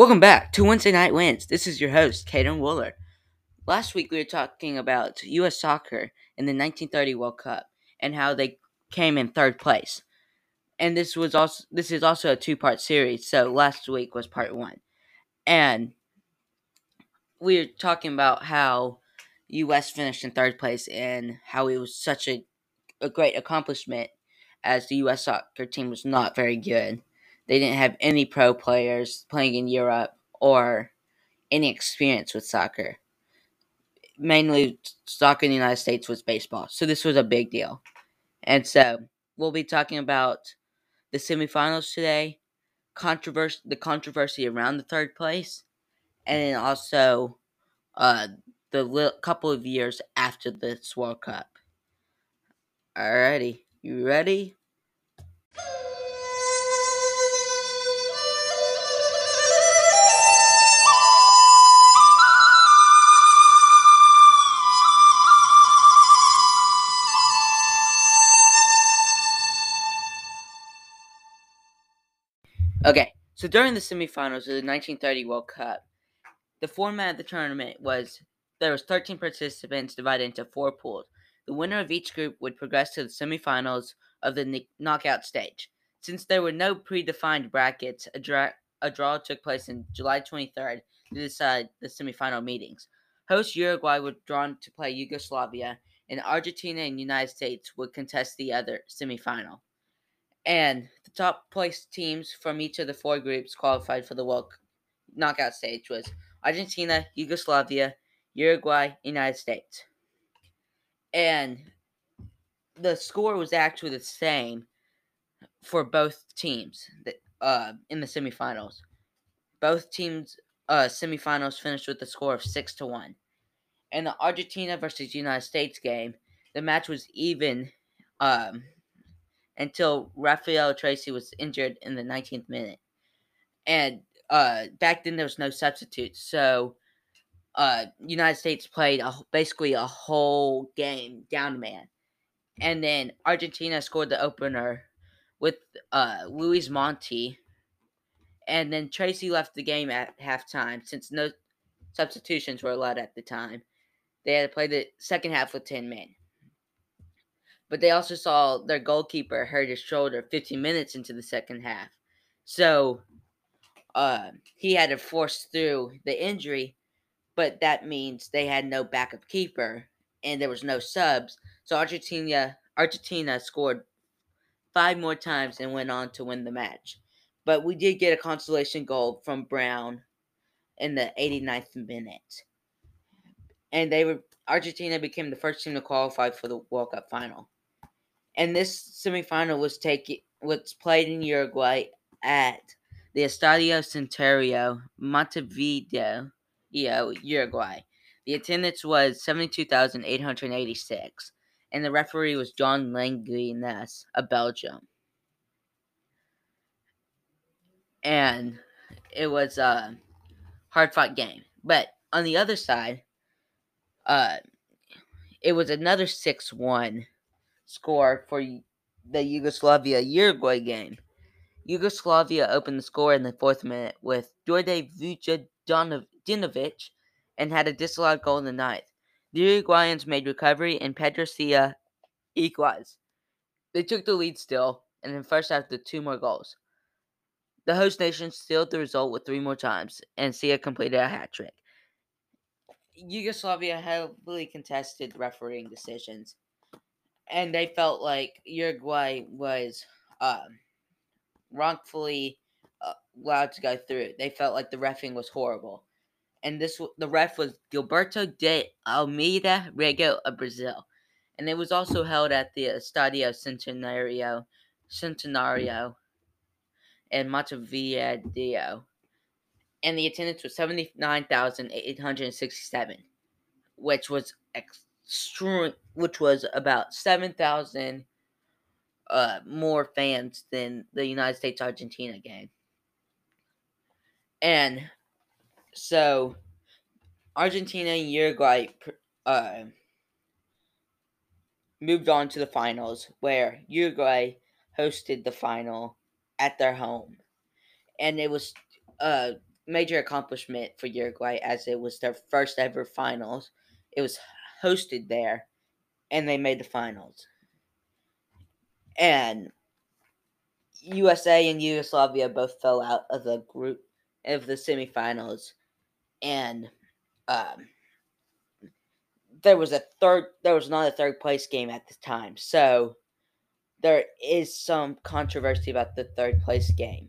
Welcome back to Wednesday Night Wins. This is your host, Kaden Wooler. Last week we were talking about U.S. soccer in the 1930 World Cup and how they came in third place. And this was also this is also a two-part series. So last week was part one, and we were talking about how U.S. finished in third place and how it was such a a great accomplishment as the U.S. soccer team was not very good. They didn't have any pro players playing in Europe or any experience with soccer. Mainly, soccer in the United States was baseball, so this was a big deal. And so, we'll be talking about the semifinals today, controversy, the controversy around the third place, and also uh, the li- couple of years after this World Cup. Alrighty, you ready? Okay, so during the semifinals of the 1930 World Cup, the format of the tournament was there was 13 participants divided into four pools. The winner of each group would progress to the semifinals of the knockout stage. Since there were no predefined brackets, a, dra- a draw took place on July 23rd to decide the semifinal meetings. Host Uruguay would drawn to play Yugoslavia, and Argentina and United States would contest the other semifinal. And the top place teams from each of the four groups qualified for the World knockout stage was Argentina, Yugoslavia, Uruguay, United States. And the score was actually the same for both teams uh, in the semifinals. Both teams' uh, semifinals finished with a score of 6 to 1. In the Argentina versus United States game, the match was even um, until Rafael Tracy was injured in the 19th minute. And uh, back then there was no substitute, so uh, United States played a, basically a whole game down man, and then Argentina scored the opener with uh, Luis Monti, and then Tracy left the game at halftime since no substitutions were allowed at the time. They had to play the second half with ten men. But they also saw their goalkeeper hurt his shoulder 15 minutes into the second half. So uh, he had to force through the injury, but that means they had no backup keeper and there was no subs. So Argentina Argentina scored five more times and went on to win the match. But we did get a consolation goal from Brown in the 89th minute. And they were Argentina became the first team to qualify for the World Cup final and this semifinal was taken was played in Uruguay at the Estadio Centenario, Montevideo, Uruguay. The attendance was 72,886, and the referee was John Langenus of Belgium. And it was a hard fought game. But on the other side, uh, it was another 6 1 score for the Yugoslavia Uruguay game. Yugoslavia opened the score in the fourth minute with Djordje Vujadinovic and had a disallowed goal in the ninth. The Uruguayans made recovery and Pedro Cea equalized. They took the lead still, and then first after two more goals. The host nation sealed the result with three more times, and Cea completed a hat trick. Yugoslavia heavily contested refereeing decisions and they felt like Uruguay was um, wrongfully uh, allowed to go through. They felt like the refing was horrible, and this the ref was Gilberto de Almeida Rego of Brazil, and it was also held at the Estadio Centenario, Centenario, in Montevideo, and the attendance was seventy nine thousand eight hundred sixty seven, which was. Ex- which was about 7,000 uh, more fans than the United States Argentina game. And so Argentina and Uruguay uh, moved on to the finals, where Uruguay hosted the final at their home. And it was a major accomplishment for Uruguay as it was their first ever finals. It was hosted there, and they made the finals. And USA and Yugoslavia both fell out of the group of the semifinals, and um, there was a third. There was not a third place game at the time, so there is some controversy about the third place game,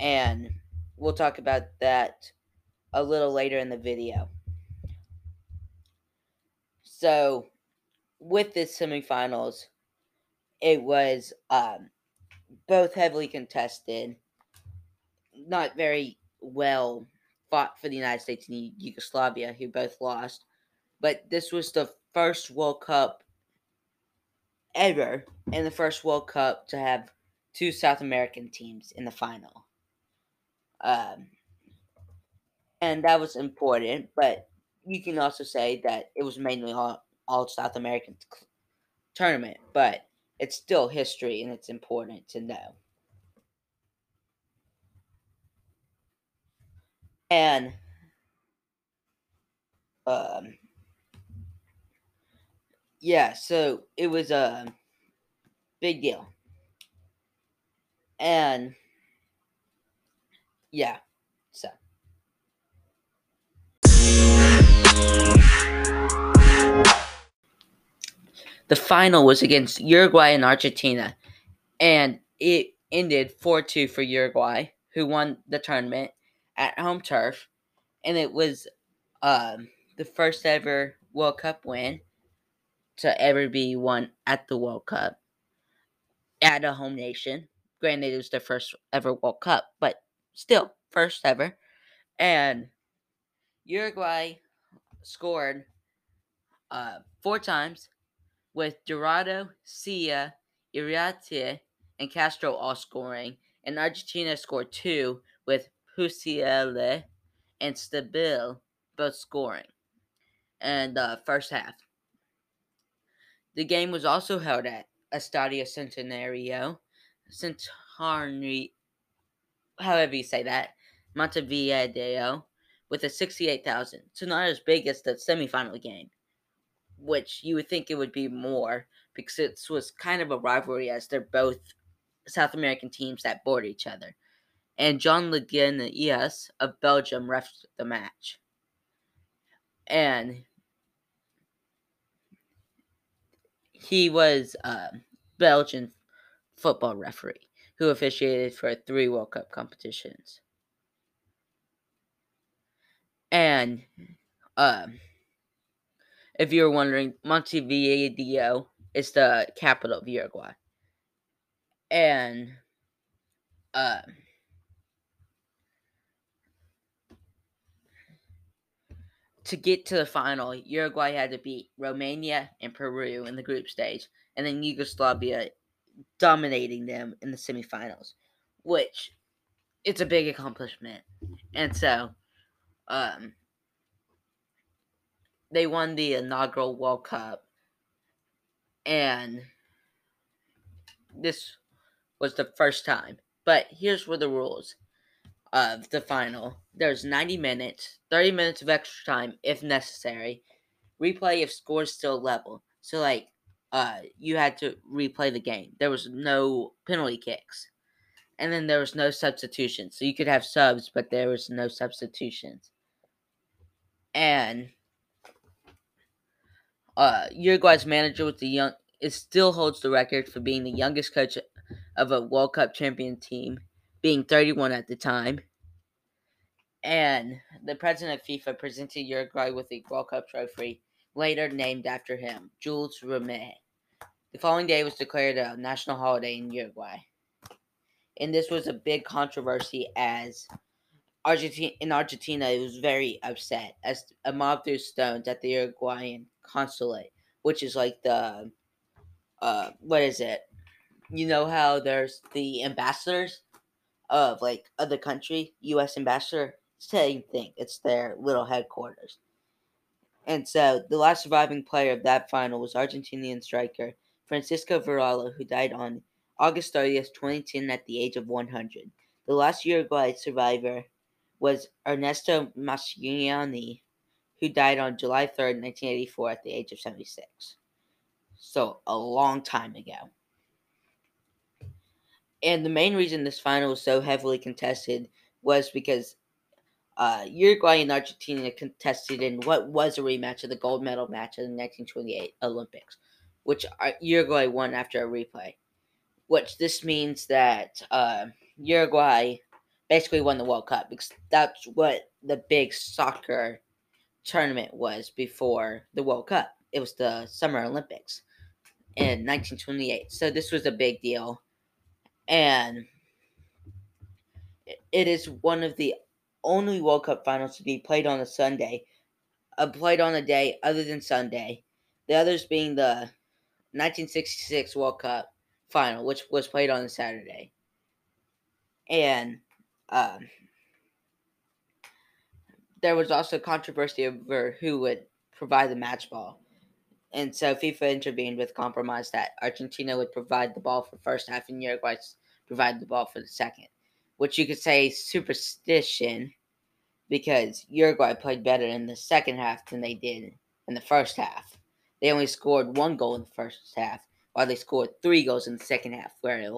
and we'll talk about that a little later in the video. So, with this semifinals, it was um, both heavily contested, not very well fought for the United States and Yugoslavia, who both lost. But this was the first World Cup ever, and the first World Cup to have two South American teams in the final. Um, and that was important, but you can also say that it was mainly all, all South American tournament, but it's still history and it's important to know. And um yeah, so it was a big deal. And yeah, so The final was against Uruguay and Argentina, and it ended 4 2 for Uruguay, who won the tournament at home turf. And it was um, the first ever World Cup win to ever be won at the World Cup at a home nation. Granted, it was their first ever World Cup, but still, first ever. And Uruguay scored uh, four times with Dorado, Cea, Iriarte, and Castro all scoring, and Argentina scored two with Peucelle and Stabil both scoring. And uh, first half. The game was also held at Estadio Centenario, Centenary, however you say that, Montevideo, with a 68,000. So not as big as the semifinal game which you would think it would be more because it was kind of a rivalry as they're both South American teams that board each other. And John Langenus of Belgium refed the match. And he was a Belgian football referee who officiated for three World Cup competitions. And um, if you're wondering, Montevideo is the capital of Uruguay. And uh, to get to the final, Uruguay had to beat Romania and Peru in the group stage, and then Yugoslavia dominating them in the semifinals, which it's a big accomplishment. And so, um, they won the inaugural World Cup, and this was the first time. But here's where the rules of the final. There's 90 minutes, 30 minutes of extra time if necessary. Replay if scores still level. So like uh you had to replay the game. There was no penalty kicks. And then there was no substitutions. So you could have subs, but there was no substitutions. And uh, Uruguay's manager with the young. It still holds the record for being the youngest coach of a World Cup champion team, being 31 at the time. And the president of FIFA presented Uruguay with a World Cup trophy, later named after him, Jules Rimet. The following day was declared a national holiday in Uruguay. And this was a big controversy as Argentina in Argentina it was very upset as a mob threw stones at the Uruguayan consulate, which is like the uh what is it? You know how there's the ambassadors of like other country, US ambassador, same thing. It's their little headquarters. And so the last surviving player of that final was Argentinian striker Francisco Varallo, who died on August 30th, 2010 at the age of 100. The last Uruguay survivor was Ernesto Mascheroni, who died on July 3rd, 1984, at the age of 76. So, a long time ago. And the main reason this final was so heavily contested was because uh, Uruguay and Argentina contested in what was a rematch of the gold medal match of the 1928 Olympics, which uh, Uruguay won after a replay. Which this means that uh, Uruguay basically won the World Cup because that's what the big soccer tournament was before the World Cup. It was the Summer Olympics in 1928. So this was a big deal. And it is one of the only World Cup finals to be played on a Sunday, uh, played on a day other than Sunday. The others being the 1966 World Cup final, which was played on a Saturday. And um, there was also controversy over who would provide the match ball. And so FIFA intervened with compromise that Argentina would provide the ball for the first half and Uruguay provide the ball for the second, which you could say superstition because Uruguay played better in the second half than they did in the first half. They only scored one goal in the first half, while they scored three goals in the second half, where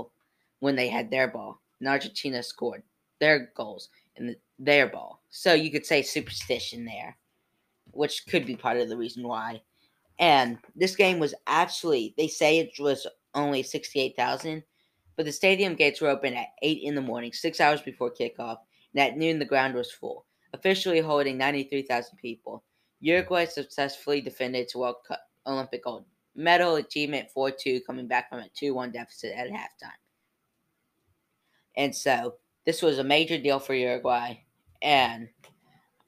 when they had their ball. And Argentina scored their goals and their ball. So you could say superstition there, which could be part of the reason why. And this game was actually, they say it was only 68,000, but the stadium gates were open at 8 in the morning, six hours before kickoff, and at noon the ground was full, officially holding 93,000 people. Uruguay successfully defended its World Cup Olympic gold medal achievement 4 2, coming back from a 2 1 deficit at halftime. And so this was a major deal for Uruguay and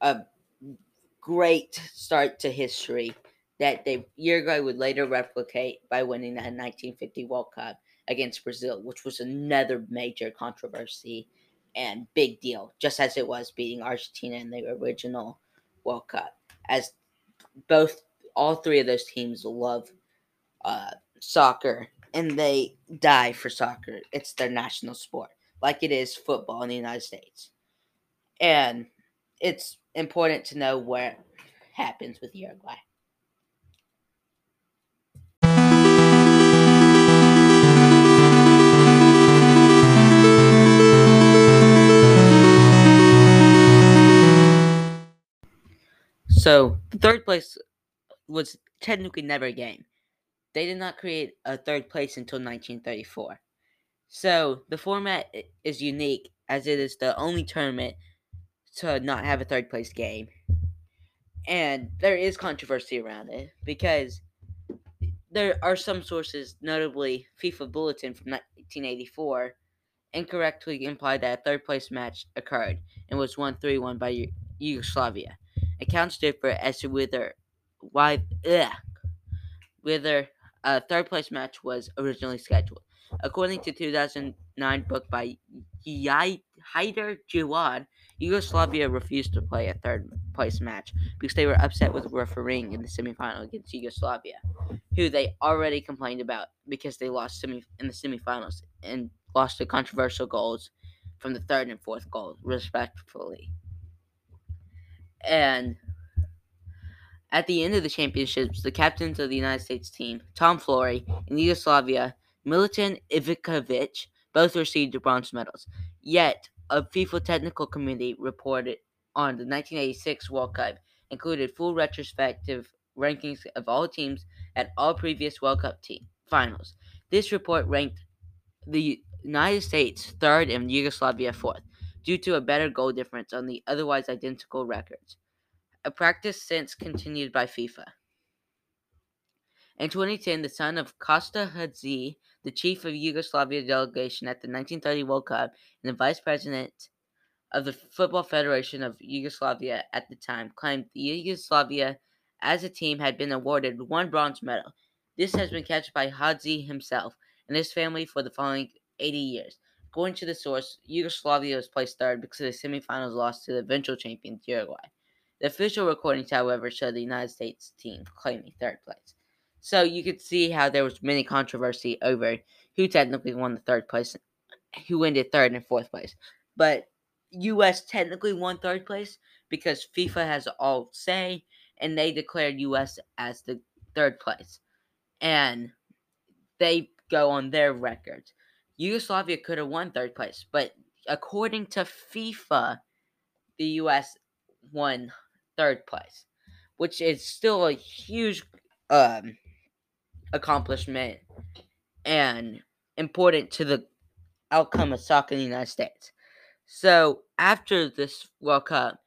a great start to history that they Uruguay would later replicate by winning the 1950 World Cup against Brazil, which was another major controversy and big deal, just as it was beating Argentina in the original World Cup. As both all three of those teams love uh, soccer and they die for soccer. It's their national sport, like it is football in the United States. And it's important to know what happens with Uruguay. So the third place was technically never a game. They did not create a third place until 1934. So the format is unique as it is the only tournament to not have a third place game. And there is controversy around it because there are some sources, notably FIFA Bulletin from 1984, incorrectly implied that a third place match occurred and was won 3 1 by Yugoslavia. Accounts differ as to whether why ugh, whether a third place match was originally scheduled. According to 2009 book by Hyder Jawad, Yugoslavia refused to play a third place match because they were upset with refereeing in the semifinal against Yugoslavia, who they already complained about because they lost semi in the semifinals and lost the controversial goals from the third and fourth goal, respectively. And at the end of the championships, the captains of the United States team, Tom Florie, and Yugoslavia, Milutin Ivkovic, both received bronze medals. Yet, a FIFA technical committee reported on the 1986 World Cup included full retrospective rankings of all teams at all previous World Cup team finals. This report ranked the United States third and Yugoslavia fourth due to a better goal difference on the otherwise identical records, a practice since continued by FIFA. In 2010, the son of Costa Hadzi, the chief of Yugoslavia delegation at the 1930 World Cup and the vice president of the Football Federation of Yugoslavia at the time, claimed Yugoslavia as a team had been awarded one bronze medal. This has been catched by Hadzi himself and his family for the following 80 years. According to the source, Yugoslavia was placed third because of the semifinals lost to the eventual champions Uruguay. The official recordings, however, show the United States team claiming third place. So you could see how there was many controversy over who technically won the third place, who ended third and fourth place. But U.S. technically won third place because FIFA has all say, and they declared U.S. as the third place, and they go on their records. Yugoslavia could have won third place, but according to FIFA, the U.S. won third place, which is still a huge um, accomplishment and important to the outcome of soccer in the United States. So after this World Cup,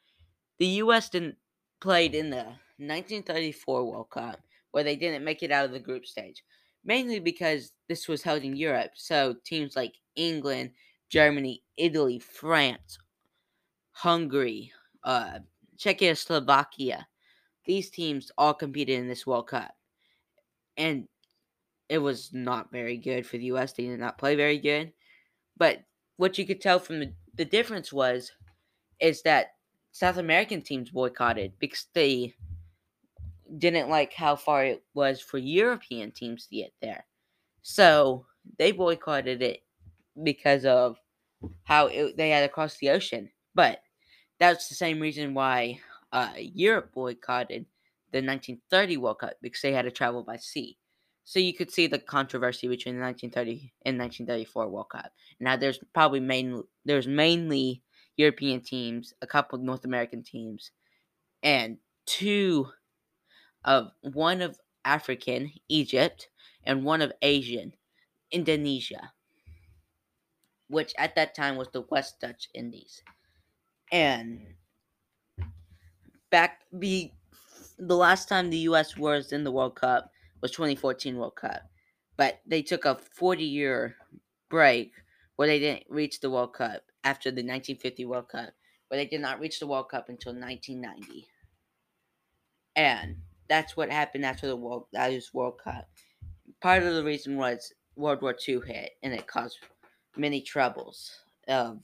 the U.S. didn't played in the 1934 World Cup, where they didn't make it out of the group stage, mainly because this was held in Europe. So teams like England, Germany, Italy, France, Hungary, uh, Czechoslovakia, these teams all competed in this World Cup, and it was not very good for the U.S. They did not play very good, but what you could tell from the, the difference was is that South American teams boycotted because they didn't like how far it was for European teams to get there. So they boycotted it because of how it, they had to cross the ocean. But that's the same reason why uh, Europe boycotted the 1930 World Cup because they had to travel by sea. So you could see the controversy between the 1930 and 1934 World Cup. Now there's probably main there's mainly European teams, a couple of North American teams, and two of one of African, Egypt, and one of Asian, Indonesia, which at that time was the West Dutch Indies. And back be the last time the US was in the World Cup was 2014 World Cup. But they took a 40 year break where they didn't reach the World Cup after the 1950 World Cup, where they did not reach the World Cup until 1990. And that's what happened after the World that is World Cup. Part of the reason was World War II hit and it caused many troubles of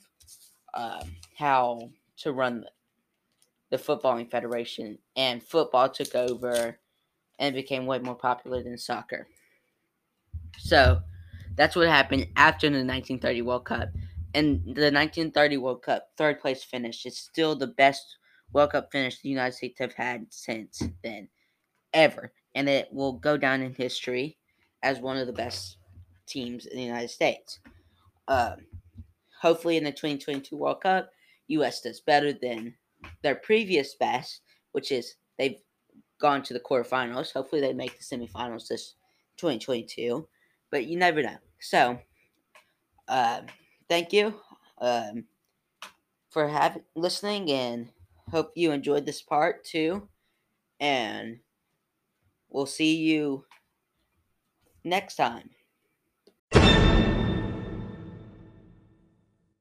um, how to run the, the footballing federation, and football took over and became way more popular than soccer. So that's what happened after the 1930 World Cup. And the 1930 World Cup third place finish is still the best World Cup finish the United States have had since then, ever. And it will go down in history as one of the best teams in the United States. Um, hopefully, in the 2022 World Cup, U.S. does better than their previous best, which is they've gone to the quarterfinals. Hopefully, they make the semifinals this 2022, but you never know. So, uh, thank you um, for having listening, and hope you enjoyed this part too. And we'll see you next time.